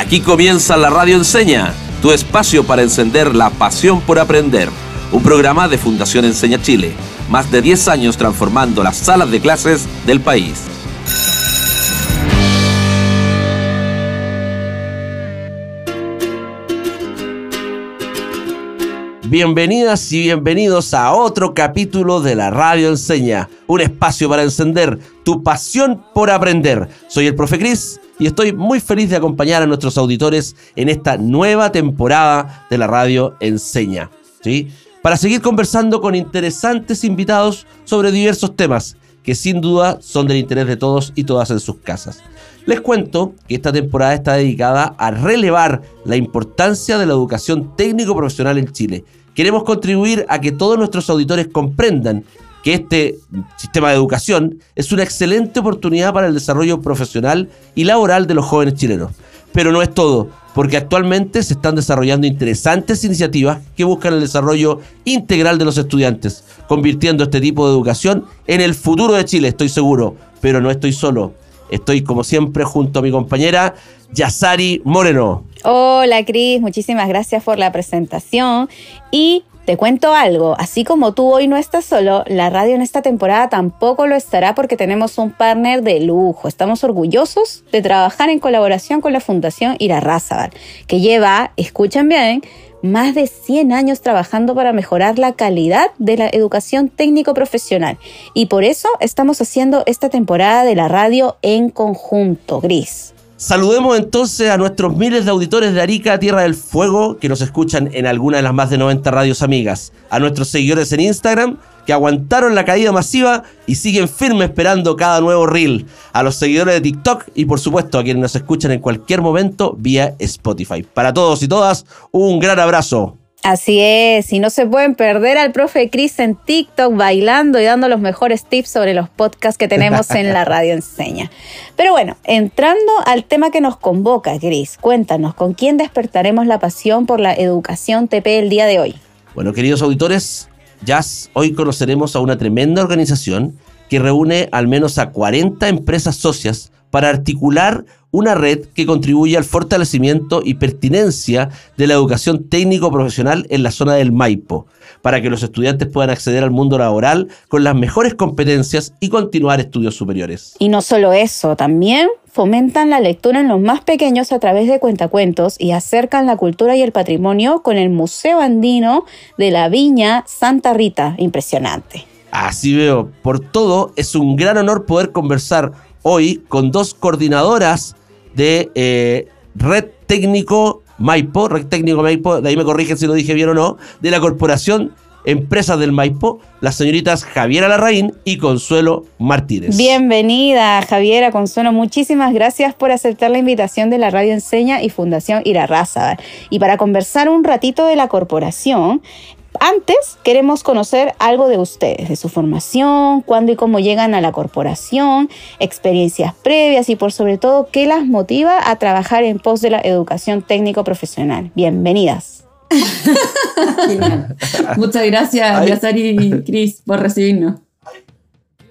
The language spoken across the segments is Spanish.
Aquí comienza la Radio Enseña, tu espacio para encender la pasión por aprender. Un programa de Fundación Enseña Chile, más de 10 años transformando las salas de clases del país. Bienvenidas y bienvenidos a otro capítulo de la Radio Enseña, un espacio para encender tu pasión por aprender. Soy el profe Cris y estoy muy feliz de acompañar a nuestros auditores en esta nueva temporada de la Radio Enseña. ¿sí? Para seguir conversando con interesantes invitados sobre diversos temas que sin duda son del interés de todos y todas en sus casas. Les cuento que esta temporada está dedicada a relevar la importancia de la educación técnico-profesional en Chile queremos contribuir a que todos nuestros auditores comprendan que este sistema de educación es una excelente oportunidad para el desarrollo profesional y laboral de los jóvenes chilenos. Pero no es todo, porque actualmente se están desarrollando interesantes iniciativas que buscan el desarrollo integral de los estudiantes, convirtiendo este tipo de educación en el futuro de Chile, estoy seguro, pero no estoy solo. Estoy como siempre junto a mi compañera Yasari Moreno. Hola Cris, muchísimas gracias por la presentación y te cuento algo, así como tú hoy no estás solo, la radio en esta temporada tampoco lo estará porque tenemos un partner de lujo. Estamos orgullosos de trabajar en colaboración con la Fundación Irarrázaval, que lleva, escuchen bien, más de 100 años trabajando para mejorar la calidad de la educación técnico profesional. Y por eso estamos haciendo esta temporada de la radio en conjunto, Gris. Saludemos entonces a nuestros miles de auditores de Arica, Tierra del Fuego, que nos escuchan en alguna de las más de 90 radios amigas. A nuestros seguidores en Instagram, que aguantaron la caída masiva y siguen firmes esperando cada nuevo reel. A los seguidores de TikTok y por supuesto a quienes nos escuchan en cualquier momento vía Spotify. Para todos y todas, un gran abrazo. Así es, y no se pueden perder al profe Chris en TikTok bailando y dando los mejores tips sobre los podcasts que tenemos en la radio enseña. Pero bueno, entrando al tema que nos convoca, Chris, cuéntanos, ¿con quién despertaremos la pasión por la educación TP el día de hoy? Bueno, queridos auditores, ya hoy conoceremos a una tremenda organización que reúne al menos a 40 empresas socias para articular una red que contribuye al fortalecimiento y pertinencia de la educación técnico-profesional en la zona del Maipo, para que los estudiantes puedan acceder al mundo laboral con las mejores competencias y continuar estudios superiores. Y no solo eso, también fomentan la lectura en los más pequeños a través de cuentacuentos y acercan la cultura y el patrimonio con el Museo Andino de la Viña Santa Rita. Impresionante. Así veo, por todo es un gran honor poder conversar hoy con dos coordinadoras de eh, Red Técnico Maipo, Red Técnico Maipo, de ahí me corrigen si lo dije bien o no, de la Corporación Empresas del Maipo, las señoritas Javiera Larraín y Consuelo Martínez. Bienvenida, Javiera, Consuelo. Muchísimas gracias por aceptar la invitación de la Radio Enseña y Fundación Irarrázaga. Y para conversar un ratito de la corporación, antes queremos conocer algo de ustedes, de su formación, cuándo y cómo llegan a la corporación, experiencias previas y por sobre todo qué las motiva a trabajar en pos de la educación técnico profesional. Bienvenidas. Muchas gracias, Yazari y Cris, por recibirnos.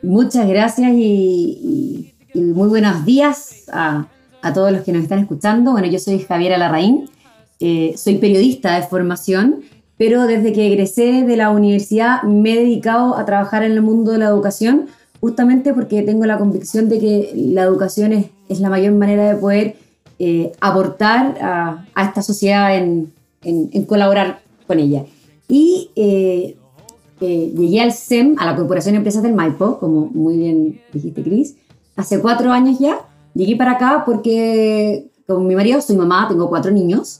Muchas gracias y, muy buenos días a, todos los que nos están escuchando. Bueno, yo soy Javiera Larraín, eh, soy periodista de formación pero desde que egresé de la universidad me he dedicado a trabajar en el mundo de la educación, justamente porque tengo la convicción de que la educación es, la mayor manera de poder eh, aportar a, esta sociedad en, colaborar con ella. Y eh, eh, llegué al SEM, a la Corporación de Empresas del Maipo, como muy bien dijiste, Cris, hace cuatro años ya. Llegué para acá porque con mi marido soy mamá, tengo cuatro niños.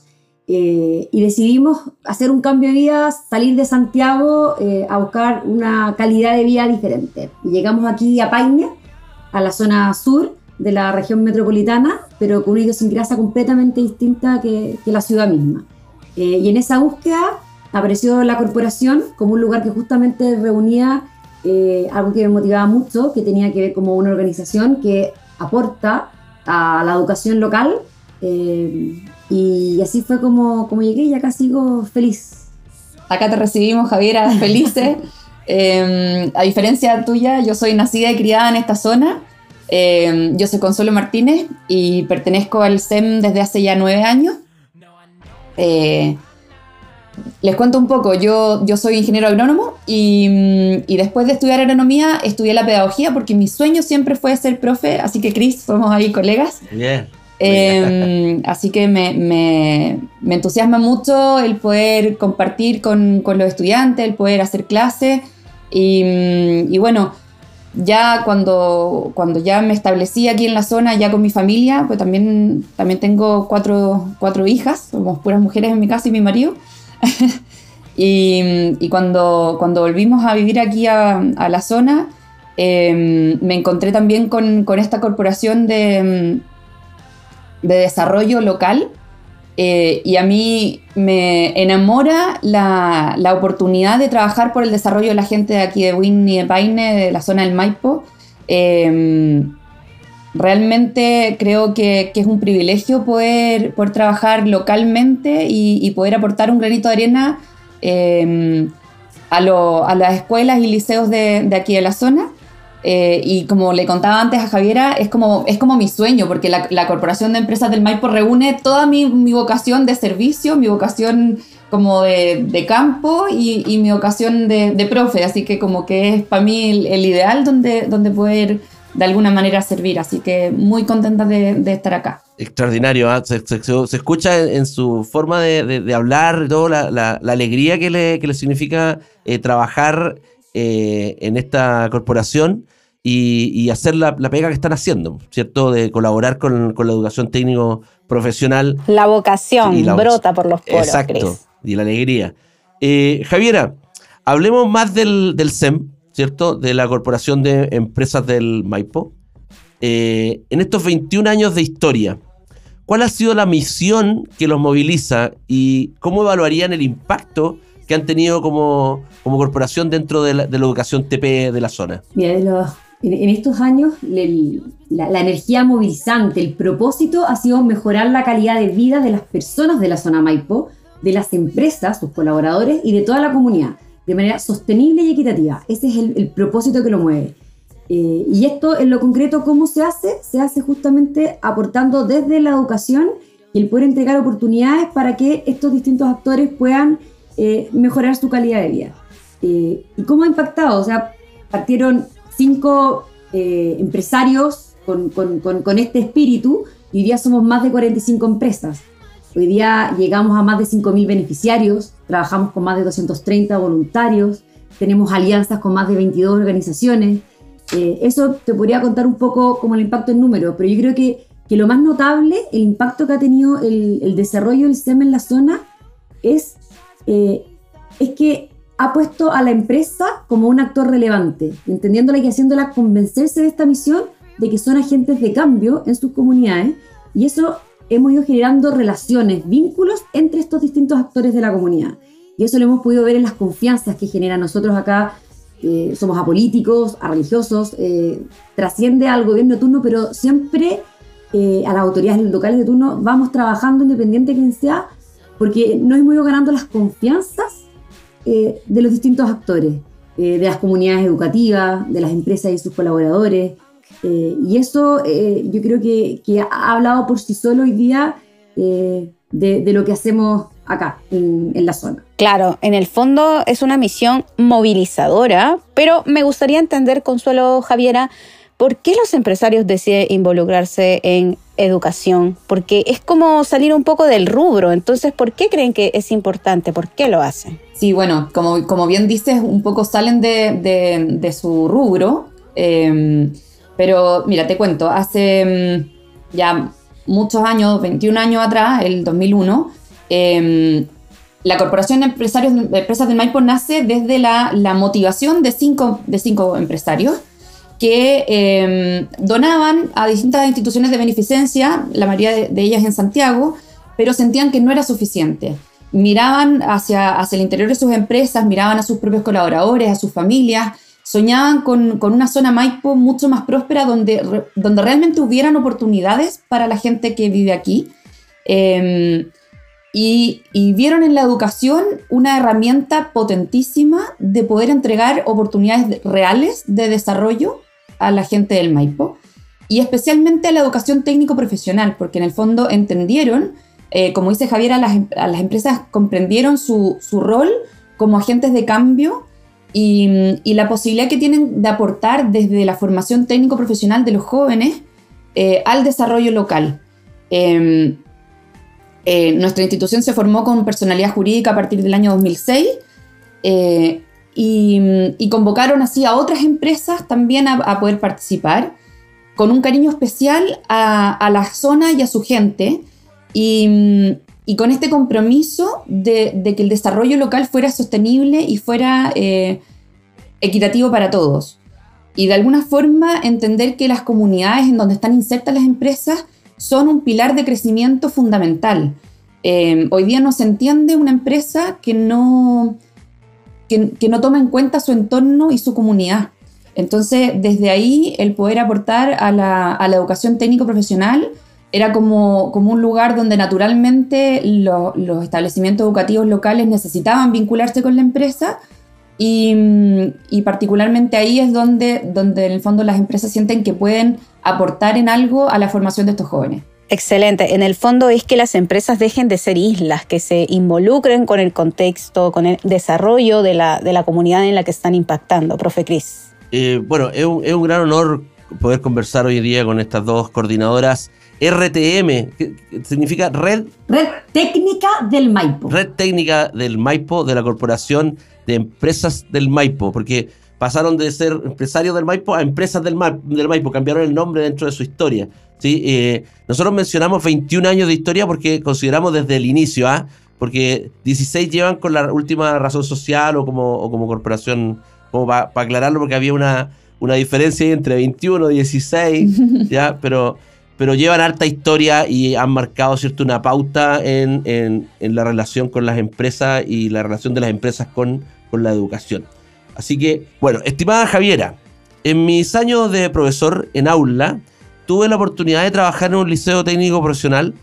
Eh, y decidimos hacer un cambio de vida, salir de Santiago eh, a buscar una calidad de vida diferente. Y llegamos aquí a Paine, a la zona sur de la región metropolitana, pero con una idiosincrasia completamente distinta que, que la ciudad misma. Eh, y en esa búsqueda apareció la corporación como un lugar que justamente reunía algo que me motivaba mucho, que tenía que ver como una organización que aporta a la educación local y así fue como, como llegué y acá sigo feliz. Acá te recibimos, Javiera, felices. Em, a diferencia tuya, yo soy nacida y criada en esta zona. Eh, yo soy Consuelo Martínez y pertenezco al SEM desde hace ya nueve años. Eh, les cuento un poco, yo, yo soy ingeniero agrónomo y, y, después de estudiar agronomía estudié la pedagogía porque mi sueño siempre fue ser profe, así que Cris, somos ahí colegas. Bien. Eh, así que me, me, entusiasma mucho el poder compartir con, con los estudiantes, el poder hacer clases y, y, bueno, ya cuando, cuando ya me establecí aquí en la zona, ya con mi familia, pues también, también tengo cuatro, cuatro hijas, somos puras mujeres en mi casa y mi marido. y, y cuando, cuando volvimos a vivir aquí a, la zona, eh, me encontré también con, con esta corporación de de desarrollo local eh, y a mí me enamora la, la, oportunidad de trabajar por el desarrollo de la gente de aquí de Winnie de Paine, de la zona del Maipo. Eh, realmente creo que, que, es un privilegio poder, trabajar localmente y, poder aportar un granito de arena eh, a, lo, a, las escuelas y liceos de, de aquí de la zona. Eh, y como le contaba antes a Javiera, es como, es como mi sueño, porque la, Corporación de Empresas del Maipo reúne toda mi, mi vocación de servicio, mi vocación como de, de campo y, y, mi vocación de, de, profe, así que como que es para mí el, ideal donde, donde poder de alguna manera servir, así que muy contenta de, estar acá. Extraordinario, ¿eh? se, se, escucha en, su forma de, hablar, todo la, la, la, alegría que le, que le significa eh, trabajar eh, en esta corporación y, y hacer la, la, pega que están haciendo, ¿cierto? De colaborar con, con la educación técnico profesional. La vocación la, brota por los poros. Exacto, Chris. y la alegría. Eh, Javiera, hablemos más del, del, SEM, ¿cierto? De la Corporación de Empresas del Maipo. Eh, en estos 21 años de historia, ¿cuál ha sido la misión que los moviliza y cómo evaluarían el impacto que han tenido como, como corporación dentro de la, educación TP de la zona? Mira, en, estos años la, energía movilizante, el propósito ha sido mejorar la calidad de vida de las personas de la zona Maipo, de las empresas, sus colaboradores y de toda la comunidad, de manera sostenible y equitativa. Ese es el, el propósito que lo mueve. Eh, y esto en lo concreto, ¿cómo se hace? Se hace justamente aportando desde la educación y el poder entregar oportunidades para que estos distintos actores puedan eh, mejorar su calidad de vida. Eh, ¿Y cómo ha impactado? O sea, partieron cinco eh, empresarios con, con, con, con, este espíritu y hoy día somos más de 45 empresas. Hoy día llegamos a más de 5.000 beneficiarios, trabajamos con más de 230 voluntarios, tenemos alianzas con más de 22 organizaciones. Eh, eso te podría contar un poco como el impacto en número, pero yo creo que, que lo más notable, el impacto que ha tenido el, el desarrollo del STEM en la zona es, eh, es que ha puesto a la empresa como un actor relevante, entendiéndola y haciéndola convencerse de esta misión de que son agentes de cambio en sus comunidades. Y eso hemos ido generando relaciones, vínculos entre estos distintos actores de la comunidad. Y eso lo hemos podido ver en las confianzas que genera nosotros acá. Eh, somos apolíticos, a religiosos, eh, trasciende al gobierno de turno, pero siempre eh, a las autoridades locales de turno vamos trabajando independiente de quien sea, porque nos hemos ido ganando las confianzas eh, de los distintos actores, eh, de las comunidades educativas, de las empresas y sus colaboradores. Eh, y eso yo creo que, ha hablado por sí solo hoy día de, de, lo que hacemos acá, en, en la zona. Claro, en el fondo es una misión movilizadora, pero me gustaría entender, Consuelo Javiera, ¿por qué los empresarios deciden involucrarse en educación? Porque es como salir un poco del rubro, entonces, ¿por qué creen que es importante? ¿Por qué lo hacen? Sí, bueno, como, como bien dices, un poco salen de, de, su rubro, eh, pero mira, te cuento, hace mm, ya muchos años, 21 años atrás, el 2001, eh, la Corporación de Empresarios de Empresas del Maipo nace desde la, la motivación de cinco, de cinco empresarios que eh, donaban a distintas instituciones de beneficencia, la mayoría de, de, ellas en Santiago, pero sentían que no era suficiente. Miraban hacia, hacia el interior de sus empresas, miraban a sus propios colaboradores, a sus familias, soñaban con, con una zona Maipo mucho más próspera donde, donde realmente hubieran oportunidades para la gente que vive aquí. Eh, y, y, vieron en la educación una herramienta potentísima de poder entregar oportunidades reales de desarrollo a la gente del Maipo. y especialmente a la educación técnico-profesional, porque en el fondo entendieron, eh, como dice Javier, a las, a las empresas comprendieron su, su, rol como agentes de cambio y, y, la posibilidad que tienen de aportar desde la formación técnico-profesional de los jóvenes eh, al desarrollo local. Eh, eh, nuestra institución se formó con personalidad jurídica a partir del año 2006 y, y, convocaron así a otras empresas también a, a poder participar con un cariño especial a, a, la zona y a su gente y, y con este compromiso de, de, que el desarrollo local fuera sostenible y fuera eh, equitativo para todos. Y de alguna forma entender que las comunidades en donde están insertas las empresas son un pilar de crecimiento fundamental. Eh, hoy día no se entiende una empresa que no, que, no toma en cuenta su entorno y su comunidad. Entonces, desde ahí, el poder aportar a la, educación técnico-profesional era como, un lugar donde naturalmente lo, los establecimientos educativos locales necesitaban vincularse con la empresa y, y, particularmente ahí es donde, donde en el fondo las empresas sienten que pueden aportar en algo a la formación de estos jóvenes. Excelente. En el fondo es que las empresas dejen de ser islas, que se involucren con el contexto, con el desarrollo de la, de la comunidad en la que están impactando. Profe Cris. Eh, bueno, es un, es un, gran honor poder conversar hoy día con estas dos coordinadoras. RTM, que significa Red... Red Técnica del Maipo. Red Técnica del Maipo, de la Corporación de Empresas del Maipo, porque pasaron de ser empresarios del Maipo a empresas del, Ma del Maipo, cambiaron el nombre dentro de su historia. ¿sí? Eh, nosotros mencionamos 21 años de historia porque consideramos desde el inicio, ¿ah? porque 16 llevan con la última razón social o como, o como corporación como para pa aclararlo, porque había una, una diferencia entre 21 y 16, ¿ya? Pero, pero llevan harta historia y han marcado ¿cierto? una pauta en, en, en, la relación con las empresas y la relación de las empresas con, con la educación. Así que, bueno, estimada Javiera, en mis años de profesor en aula, tuve la oportunidad de trabajar en un liceo técnico profesional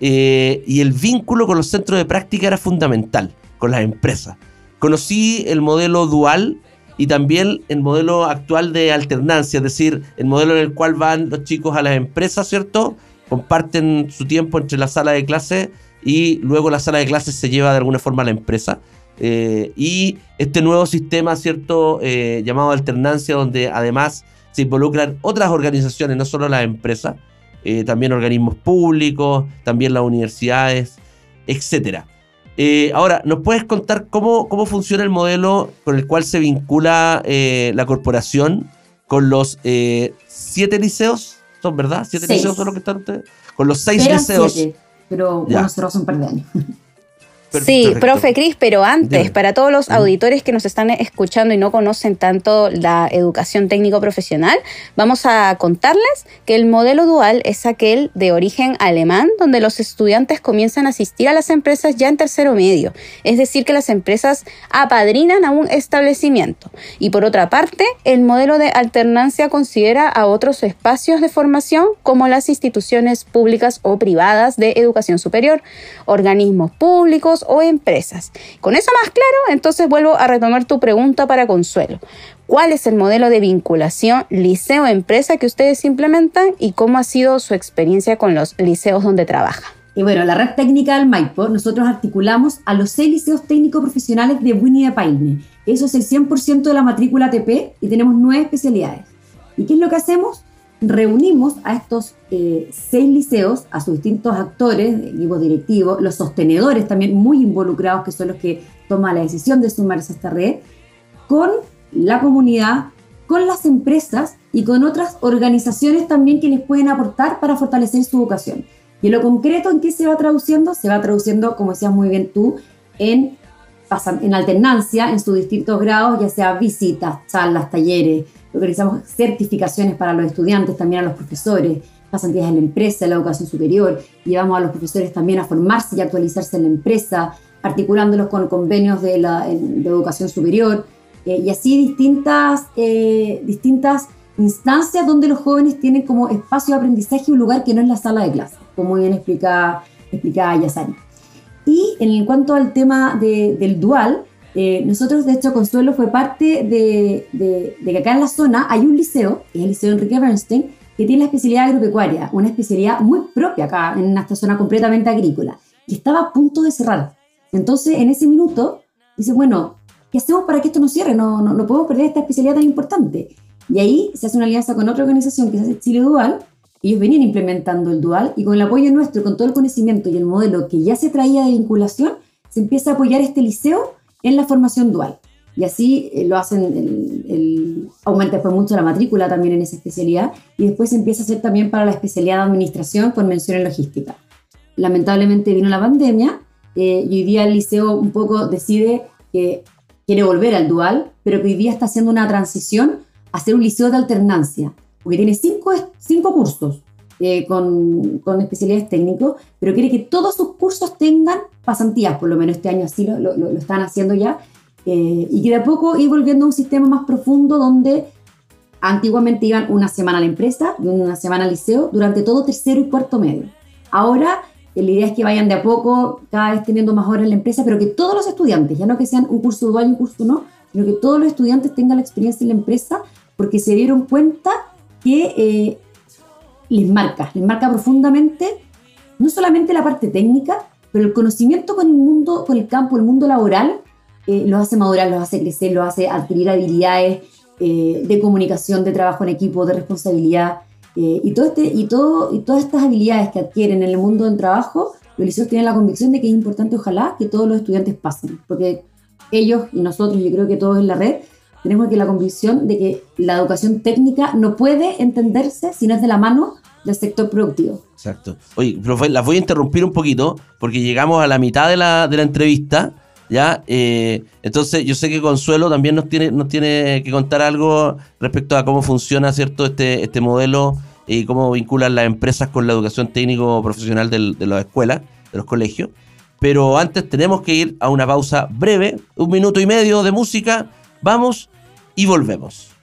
eh, y el vínculo con los centros de práctica era fundamental, con las empresas. Conocí el modelo dual y también el modelo actual de alternancia, es decir, el modelo en el cual van los chicos a las empresas, ¿cierto? Comparten su tiempo entre la sala de clase y luego la sala de clases se lleva de alguna forma a la empresa. Eh, y este nuevo sistema, ¿cierto? Eh, llamado alternancia, donde además se involucran otras organizaciones, no solo las empresas, eh, también organismos públicos, también las universidades, etcétera. Eh, ahora, ¿nos puedes contar cómo, cómo funciona el modelo con el cual se vincula la corporación con los siete liceos? ¿Son verdad? ¿Siete seis. liceos son los que están ustedes? Con los seis Eran liceos. Siete, pero ya. bueno, cerramos un par de años. Sí, Perfecto. profe Cris, pero antes, Dime. para todos los auditores que nos están escuchando y no conocen tanto la educación técnico-profesional, vamos a contarles que el modelo dual es aquel de origen alemán, donde los estudiantes comienzan a asistir a las empresas ya en tercero medio, es decir, que las empresas apadrinan a un establecimiento. Y por otra parte, el modelo de alternancia considera a otros espacios de formación como las instituciones públicas o privadas de educación superior, organismos públicos, o empresas. Con eso más claro, entonces vuelvo a retomar tu pregunta para Consuelo. ¿Cuál es el modelo de vinculación liceo-empresa que ustedes implementan y cómo ha sido su experiencia con los liceos donde trabajan? Y bueno, la red técnica del Maipo, nosotros articulamos a los seis liceos técnicos profesionales de Winnie de Paine. Eso es el 100% de la matrícula ATP y tenemos nueve especialidades. ¿Y qué es lo que hacemos? Reunimos a estos eh, seis liceos, a sus distintos actores, equipos directivos, los sostenedores también muy involucrados, que son los que toman la decisión de sumarse a esta red, con la comunidad, con las empresas y con otras organizaciones también que les pueden aportar para fortalecer su vocación. Y en lo concreto, ¿en qué se va traduciendo? Se va traduciendo, como decías muy bien tú, en, en alternancia en sus distintos grados, ya sea visitas, charlas, talleres, organizamos certificaciones para los estudiantes, también a los profesores, pasantías en la empresa, en la educación superior, llevamos a los profesores también a formarse y actualizarse en la empresa, articulándolos con convenios de, la, de educación superior, eh, y así distintas, eh, distintas instancias donde los jóvenes tienen como espacio de aprendizaje un lugar que no es la sala de clase, como bien explicaba, explicaba Yasari. Y en cuanto al tema de, del dual, eh, nosotros, de hecho, Consuelo fue parte de, de, de, que acá en la zona hay un liceo, que es el Liceo Enrique Bernstein, que tiene la especialidad agropecuaria, una especialidad muy propia acá, en esta zona completamente agrícola, y estaba a punto de cerrar. Entonces, en ese minuto, dice, bueno, ¿qué hacemos para que esto no cierre? No, no, no podemos perder esta especialidad tan importante. Y ahí se hace una alianza con otra organización que se hace Chile Dual, ellos venían implementando el dual y con el apoyo nuestro, con todo el conocimiento y el modelo que ya se traía de vinculación, se empieza a apoyar este liceo en la formación dual. Y así eh, lo hacen, aumenta después mucho la matrícula también en esa especialidad y después empieza a hacer también para la especialidad de administración con mención en logística. Lamentablemente vino la pandemia eh, y hoy día el liceo un poco decide que quiere volver al dual, pero que hoy día está haciendo una transición a ser un liceo de alternancia porque tiene cinco, cinco cursos eh, con, con, especialidades técnicos, pero quiere que todos sus cursos tengan pasantías, por lo menos este año así lo, lo, lo están haciendo ya, eh, y que de a poco ir volviendo a un sistema más profundo donde antiguamente iban una semana a la empresa y una semana al liceo durante todo tercero y cuarto medio. Ahora eh, la idea es que vayan de a poco, cada vez teniendo más horas en la empresa, pero que todos los estudiantes, ya no que sean un curso dual y un curso no, sino que todos los estudiantes tengan la experiencia en la empresa porque se dieron cuenta que eh, les marca, les marca profundamente no solamente la parte técnica, pero el conocimiento con el mundo, con el campo, el mundo laboral, eh, los hace madurar, los hace crecer, los hace adquirir habilidades eh, de comunicación, de trabajo en equipo, de responsabilidad. y, todo este, y, todo, y todas estas habilidades que adquieren en el mundo del trabajo, los liceos tienen la convicción de que es importante, ojalá, que todos los estudiantes pasen, porque ellos y nosotros, yo creo que todos en la red, tenemos aquí la convicción de que la educación técnica no puede entenderse si no es de la mano del sector productivo. Exacto. Oye, profe, las voy a interrumpir un poquito porque llegamos a la mitad de la, de la entrevista. ¿ya? Eh, entonces, yo sé que Consuelo también nos tiene, nos tiene que contar algo respecto a cómo funciona ¿cierto? Este, este modelo y cómo vinculan las empresas con la educación técnico-profesional de las escuelas, de los colegios. Pero antes tenemos que ir a una pausa breve, un minuto y medio de música. Vamos y volvemos.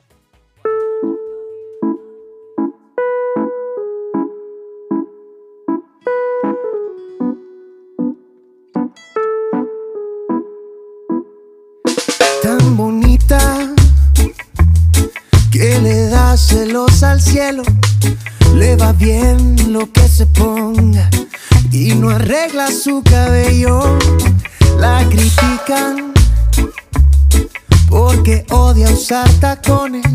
Le da celos al cielo, le va bien lo que se ponga y no arregla su cabello, la critican porque odia usar tacones,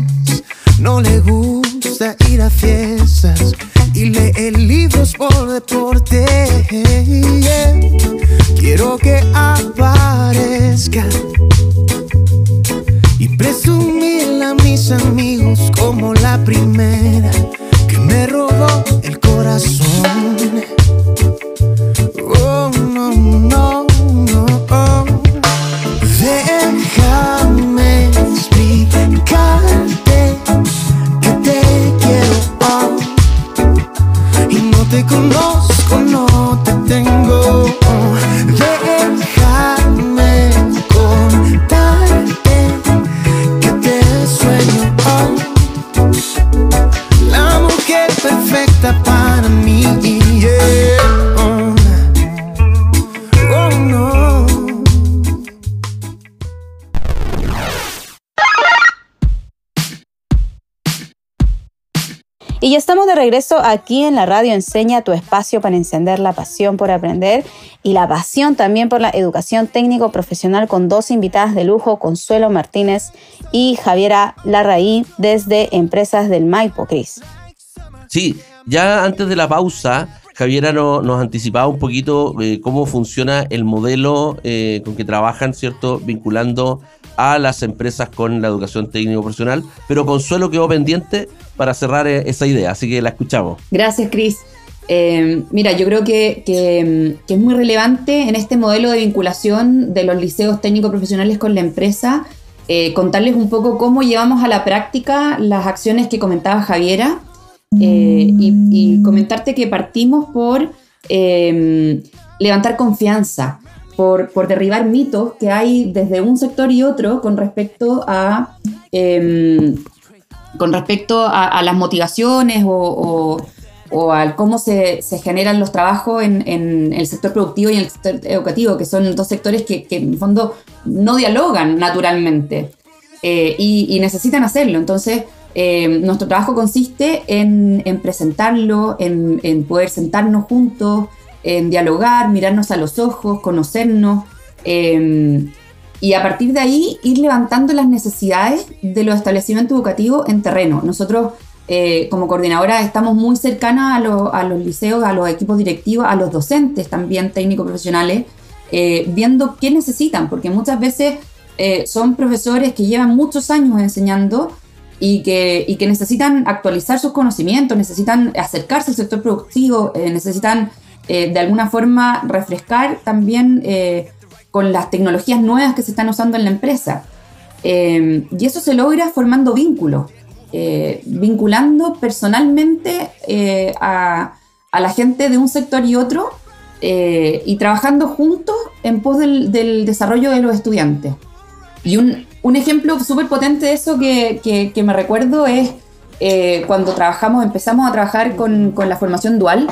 no le gusta ir a fiestas y lee libros por deporte. Quiero que aparezca y presumirle a mis amigos primera regreso aquí en la radio Enseña tu espacio para encender la pasión por aprender y la pasión también por la educación técnico profesional con dos invitadas de lujo, Consuelo Martínez y Javiera Larraí desde Empresas del Maipo, Cris. Sí, ya antes de la pausa, Javiera no- nos anticipaba un poquito eh, cómo funciona el modelo eh, con que trabajan, ¿cierto? Vinculando a las empresas con la educación técnico profesional, pero Consuelo quedó pendiente para cerrar eh, esa idea, así que la escuchamos. Gracias, Cris. Eh, mira, yo creo que, es muy relevante en este modelo de vinculación de los liceos técnicos profesionales con la empresa eh, contarles un poco cómo llevamos a la práctica las acciones que comentaba Javiera y, comentarte que partimos por eh, levantar confianza, por, por derribar mitos que hay desde un sector y otro con respecto a... con respecto a, las motivaciones o, o, al cómo se, generan los trabajos en, el sector productivo y en el sector educativo, que son dos sectores que, en el fondo no dialogan naturalmente eh, y, necesitan hacerlo. Entonces, eh, nuestro trabajo consiste en, presentarlo, en, poder sentarnos juntos, en dialogar, mirarnos a los ojos, conocernos em, y a partir de ahí ir levantando las necesidades de los establecimientos educativos en terreno. Nosotros eh, como coordinadora estamos muy cercanas a, los liceos, a los equipos directivos, a los docentes también técnicos profesionales, eh, viendo qué necesitan, porque muchas veces son profesores que llevan muchos años enseñando y que, que necesitan actualizar sus conocimientos, necesitan acercarse al sector productivo, eh, necesitan eh, de alguna forma refrescar también eh, con las tecnologías nuevas que se están usando en la empresa. y eso se logra formando vínculos, vinculando personalmente a, a, la gente de un sector y otro y trabajando juntos en pos del, del desarrollo de los estudiantes. Y un, un ejemplo súper potente de eso que, me recuerdo es eh, cuando trabajamos, empezamos a trabajar con, la formación dual.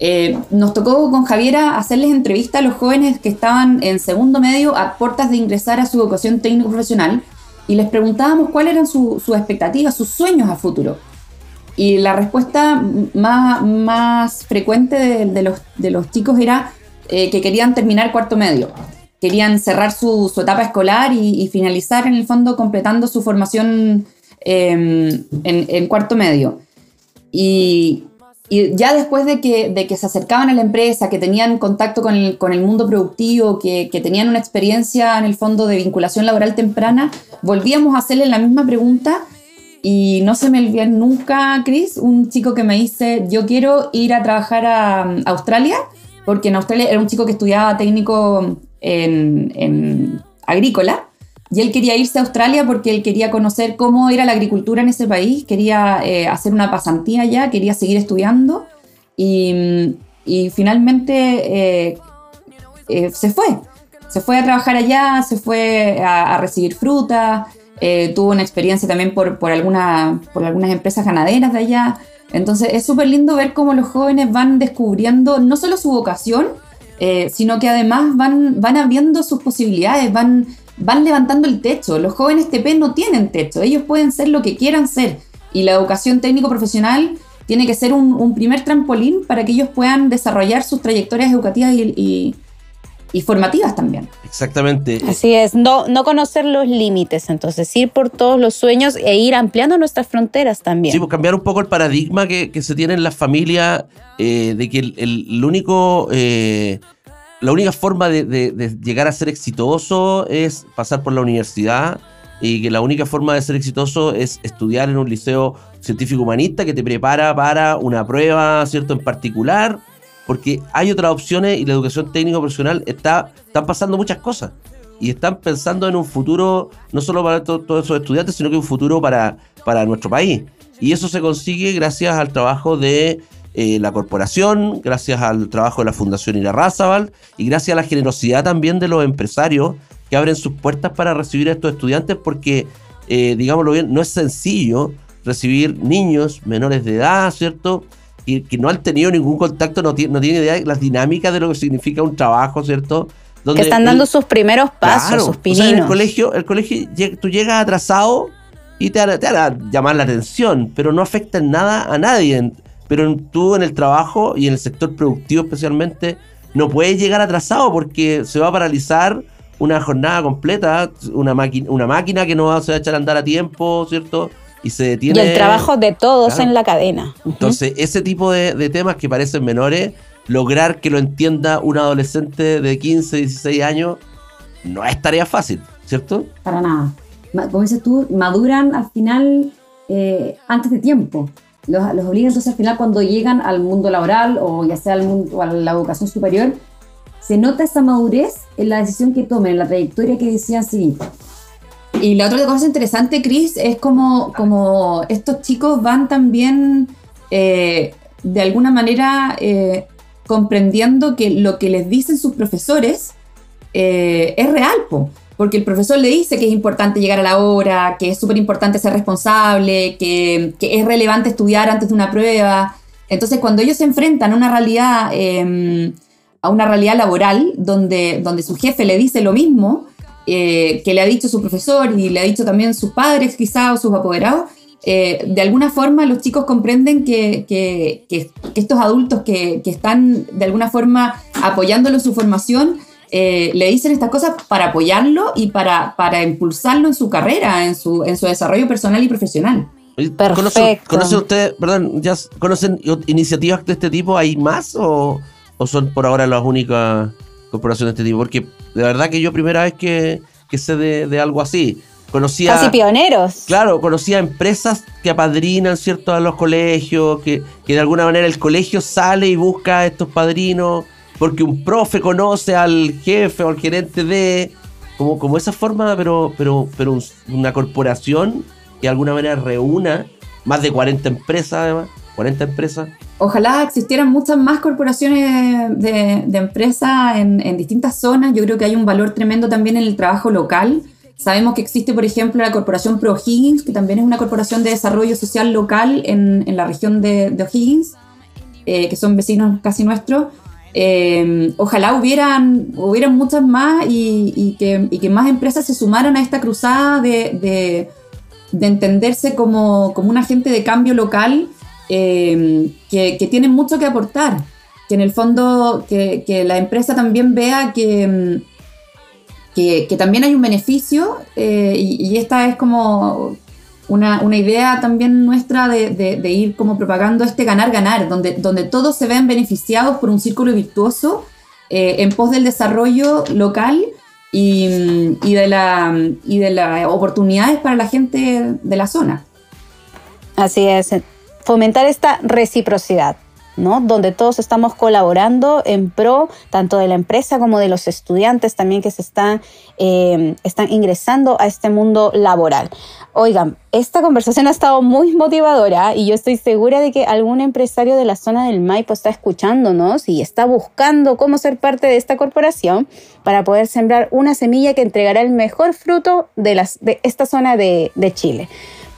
Eh, nos tocó con Javiera hacerles entrevista a los jóvenes que estaban en segundo medio a puertas de ingresar a su educación técnico profesional y les preguntábamos cuáles eran sus expectativas, sus sueños a futuro. Y la respuesta más, más frecuente de, los, de los chicos era eh, que querían terminar cuarto medio querían cerrar su, etapa escolar y, finalizar en el fondo completando su formación em, en, cuarto medio. Y, ya después de que, de que, se acercaban a la empresa, que tenían contacto con el, con el mundo productivo, que, que, tenían una experiencia en el fondo de vinculación laboral temprana, volvíamos a hacerle la misma pregunta y no se me olvidó nunca, Chris, un chico que me dice, yo quiero ir a trabajar a Australia, porque en Australia era un chico que estudiaba técnico en, agrícola. Y él quería irse a Australia porque él quería conocer cómo era la agricultura en ese país, quería eh, hacer una pasantía allá, quería seguir estudiando y, finalmente eh, eh, se fue. Se fue a trabajar allá, se fue a, recibir fruta, tuvo una experiencia también por, por, por algunas empresas ganaderas de allá. Entonces es súper lindo ver cómo los jóvenes van descubriendo no solo su vocación, sino que además van, van abriendo sus posibilidades, van, van levantando el techo. Los jóvenes TP no tienen techo, ellos pueden ser lo que quieran ser. Y la educación técnico-profesional tiene que ser un, primer trampolín para que ellos puedan desarrollar sus trayectorias educativas y, formativas también. Exactamente. Así es, no, no conocer los límites, entonces ir por todos los sueños e ir ampliando nuestras fronteras también. Sí, pues cambiar un poco el paradigma que, se tiene en la familia eh, de que el, único... Eh, la única forma de, llegar a ser exitoso es pasar por la universidad y que la única forma de ser exitoso es estudiar en un liceo científico humanista que te prepara para una prueba, ¿cierto? En particular, porque hay otras opciones y la educación técnico profesional está, están pasando muchas cosas y están pensando en un futuro no solo para todos esos estudiantes, sino que un futuro para, para nuestro país. Y eso se consigue gracias al trabajo de eh, la corporación, gracias al trabajo de la Fundación Irarrázaval y gracias a la generosidad también de los empresarios que abren sus puertas para recibir a estos estudiantes porque, eh, digámoslo bien, no es sencillo recibir niños menores de edad, ¿cierto? Y que no han tenido ningún contacto, no, tienen no tienen idea de las dinámicas de lo que significa un trabajo, ¿cierto? Donde que están dando sus primeros pasos, sus pininos. en el colegio, el colegio, tú llegas atrasado y te te hará llamar la atención, pero no afecta en nada a nadie pero tú en el trabajo y en el sector productivo especialmente no puedes llegar atrasado porque se va a paralizar una jornada completa, una, una máquina que no se va a echar a andar a tiempo, ¿cierto? Y se detiene. Y el trabajo de todos en la cadena. Entonces, ese tipo de, temas que parecen menores, lograr que lo entienda un adolescente de 15, 16 años, no es tarea fácil, ¿cierto? Para nada. Como dices tú, maduran al final eh, antes de tiempo los, los entonces al final cuando llegan al mundo laboral o ya sea al mundo a la educación superior, se nota esa madurez en la decisión que tomen, en la trayectoria que decían seguir. Y la otra cosa interesante, Chris, es como, como estos chicos van también eh, de alguna manera eh, comprendiendo que lo que les dicen sus profesores eh, es real, po porque el profesor le dice que es importante llegar a la hora, que es súper importante ser responsable, que, es relevante estudiar antes de una prueba. Entonces, cuando ellos se enfrentan a una realidad, em, a una realidad laboral, donde, donde su jefe le dice lo mismo eh, que le ha dicho su profesor y le ha dicho también sus padres quizá o sus apoderados, eh, de alguna forma los chicos comprenden que, que, que, estos adultos que, que, están de alguna forma apoyándolo en su formación, eh, le dicen estas cosas para apoyarlo y para, para impulsarlo en su carrera, en su, en su desarrollo personal y profesional. ¿Conocen, ¿Conocen ustedes, perdón, ya conocen iniciativas de este tipo? ¿Hay más o, o, son por ahora las únicas corporaciones de este tipo? Porque de verdad que yo primera vez que, que sé de, de algo así. Conocía, Casi pioneros. Claro, conocía empresas que apadrinan, ¿cierto?, a los colegios, que, que de alguna manera el colegio sale y busca a estos padrinos, porque un profe conoce al jefe o al gerente de. Como, como esa forma, pero, pero, pero una corporación que de alguna manera reúna más de 40 empresas, además. 40 empresas. Ojalá existieran muchas más corporaciones de, de empresas en, distintas zonas. Yo creo que hay un valor tremendo también en el trabajo local Sabemos que existe, por ejemplo, la corporación Pro Higgins, que también es una corporación de desarrollo social local en, en la región de, de O'Higgins, eh, que son vecinos casi nuestros. Eh, ojalá hubieran, hubieran muchas más y, que, más empresas se sumaran a esta cruzada de, de, de entenderse como, un agente de cambio local eh, que, que tienen mucho que aportar. Que en el fondo, que, que la empresa también vea que que, también hay un beneficio eh, y, esta es como una, una idea también nuestra de, de, ir como propagando este ganar-ganar, donde, donde todos se ven beneficiados por un círculo virtuoso eh, en pos del desarrollo local y, y, de y de las oportunidades para la gente de la zona. Así es, fomentar esta reciprocidad. Donde todos estamos colaborando en pro tanto de la empresa como de los estudiantes también que se están, eh, están ingresando a este mundo laboral. Oigan, esta conversación ha estado muy motivadora y yo estoy segura de que algún empresario de la zona del Maipo está escuchándonos y está buscando cómo ser parte de esta corporación para poder sembrar una semilla que entregará el mejor fruto de, las, de esta zona de, de Chile.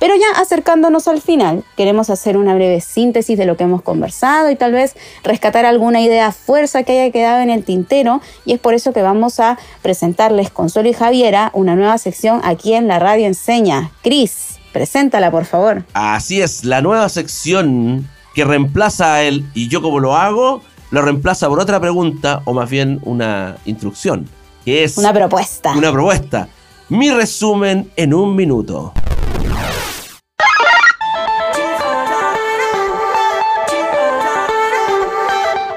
Pero ya acercándonos al final, queremos hacer una breve síntesis de lo que hemos conversado y tal vez rescatar alguna idea fuerza que haya quedado en el tintero y es por eso que vamos a presentarles Consuelo y Javiera una nueva sección aquí en la radio enseña. Cris, preséntala por favor. Así es, la nueva sección que reemplaza a él y yo como lo hago, lo reemplaza por otra pregunta o más bien una instrucción, que es... Una propuesta. Una propuesta. Mi resumen en un minuto.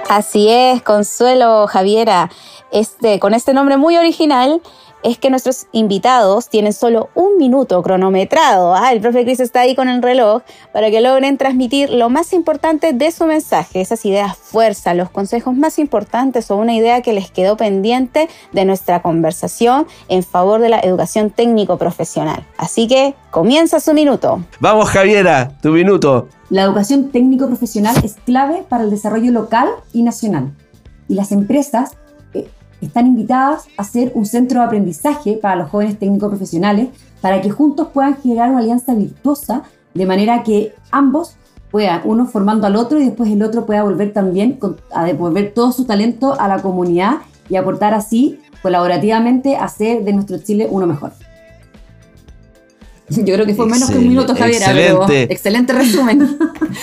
Así es, Consuelo Javiera. Este, con este nombre muy original, es que nuestros invitados tienen solo un minuto cronometrado. Ah, el profe Cris está ahí con el reloj para que logren transmitir lo más importante de su mensaje, esas ideas fuerza, los consejos más importantes o una idea que les quedó pendiente de nuestra conversación en favor de la educación técnico profesional. Así que comienza su minuto. Vamos, Javiera, tu minuto. La educación técnico profesional es clave para el desarrollo local y nacional. Y las empresas están invitadas a ser un centro de aprendizaje para los jóvenes técnicos profesionales, para que juntos puedan generar una alianza virtuosa, de manera que ambos puedan, uno formando al otro y después el otro pueda volver también a devolver todo su talento a la comunidad y aportar así colaborativamente a hacer de nuestro Chile uno mejor. Yo creo que fue menos que un minuto, Javier. Excelente. excelente resumen.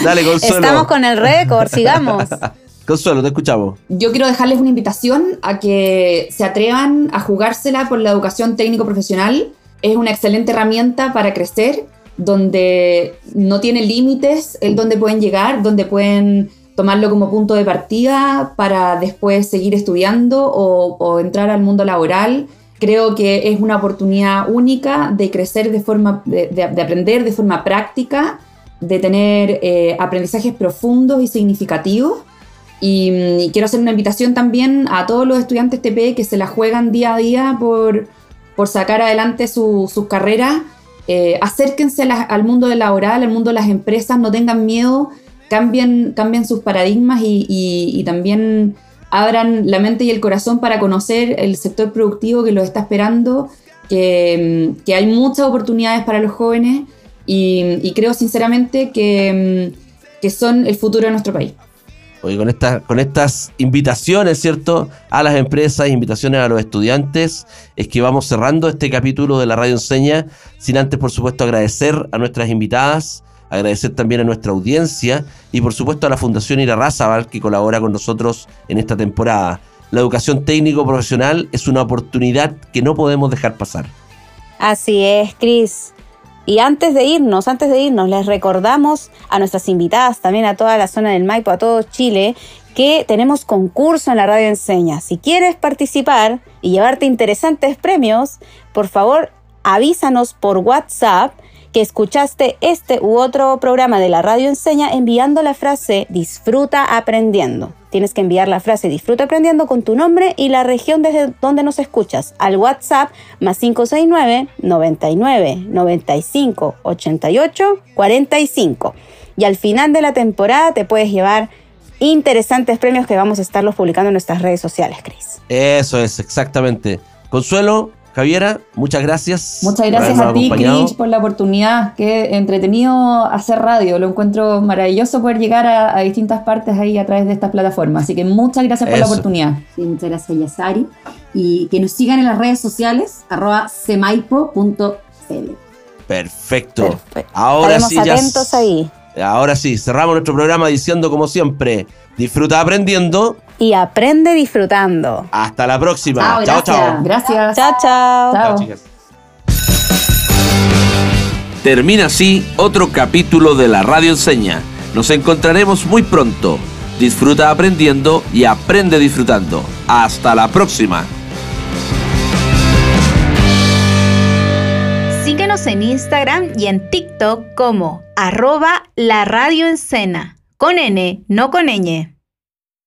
Dale, Consuelo. Estamos con el récord, sigamos. Consuelo, te escuchamos. Yo quiero dejarles una invitación a que se atrevan a jugársela por la educación técnico profesional. Es una excelente herramienta para crecer, donde no tiene límites el donde pueden llegar, donde pueden tomarlo como punto de partida para después seguir estudiando o, entrar al mundo laboral. Creo que es una oportunidad única de crecer de forma, de, aprender de forma práctica, de tener eh, aprendizajes profundos y significativos y, quiero hacer una invitación también a todos los estudiantes TP que se la juegan día a día por, por sacar adelante sus su carreras. Eh, acérquense al mundo laboral, al mundo de las empresas, no tengan miedo, cambien, cambien sus paradigmas y, y, también abran la mente y el corazón para conocer el sector productivo que los está esperando, que, que hay muchas oportunidades para los jóvenes y, creo sinceramente que, que son el futuro de nuestro país. Con, con estas invitaciones, ¿cierto? A las empresas, invitaciones a los estudiantes, es que vamos cerrando este capítulo de la Radio Enseña, sin antes, por supuesto, agradecer a nuestras invitadas, agradecer también a nuestra audiencia y, por supuesto, a la Fundación Ira Razabal, que colabora con nosotros en esta temporada. La educación técnico profesional es una oportunidad que no podemos dejar pasar. Así es, Cris. Y antes de irnos, antes de irnos, les recordamos a nuestras invitadas, también a toda la zona del Maipo, a todo Chile, que tenemos concurso en la Radio Enseña. Si quieres participar y llevarte interesantes premios, por favor avísanos por WhatsApp que escuchaste este u otro programa de la radio enseña enviando la frase disfruta aprendiendo. Tienes que enviar la frase disfruta aprendiendo con tu nombre y la región desde donde nos escuchas al WhatsApp más 569 99 95 88 45. Y al final de la temporada te puedes llevar interesantes premios que vamos a estarlos publicando en nuestras redes sociales, Cris. Eso es, exactamente. Consuelo, Javiera, muchas gracias. Muchas gracias a ti, Cris, por la oportunidad. Qué entretenido hacer radio. Lo encuentro maravilloso poder llegar a, distintas partes ahí a través de estas plataformas. Así que muchas gracias por la oportunidad. Sí, muchas gracias, Yasari. Y que nos sigan en las redes sociales, arroba semaipo.cl. Perfecto. Ahora sí, atentos ahí. Ahora sí, cerramos nuestro programa diciendo como siempre, disfruta aprendiendo y aprende disfrutando. Hasta la próxima. Chao, chao. Gracias. Chao, chao. Chao, chicas. Termina así otro capítulo de la Radio Enseña. Nos encontraremos muy pronto. Disfruta aprendiendo y aprende disfrutando. Hasta la próxima. Síguenos en Instagram y en TikTok como arroba la radio con N, no con ñ.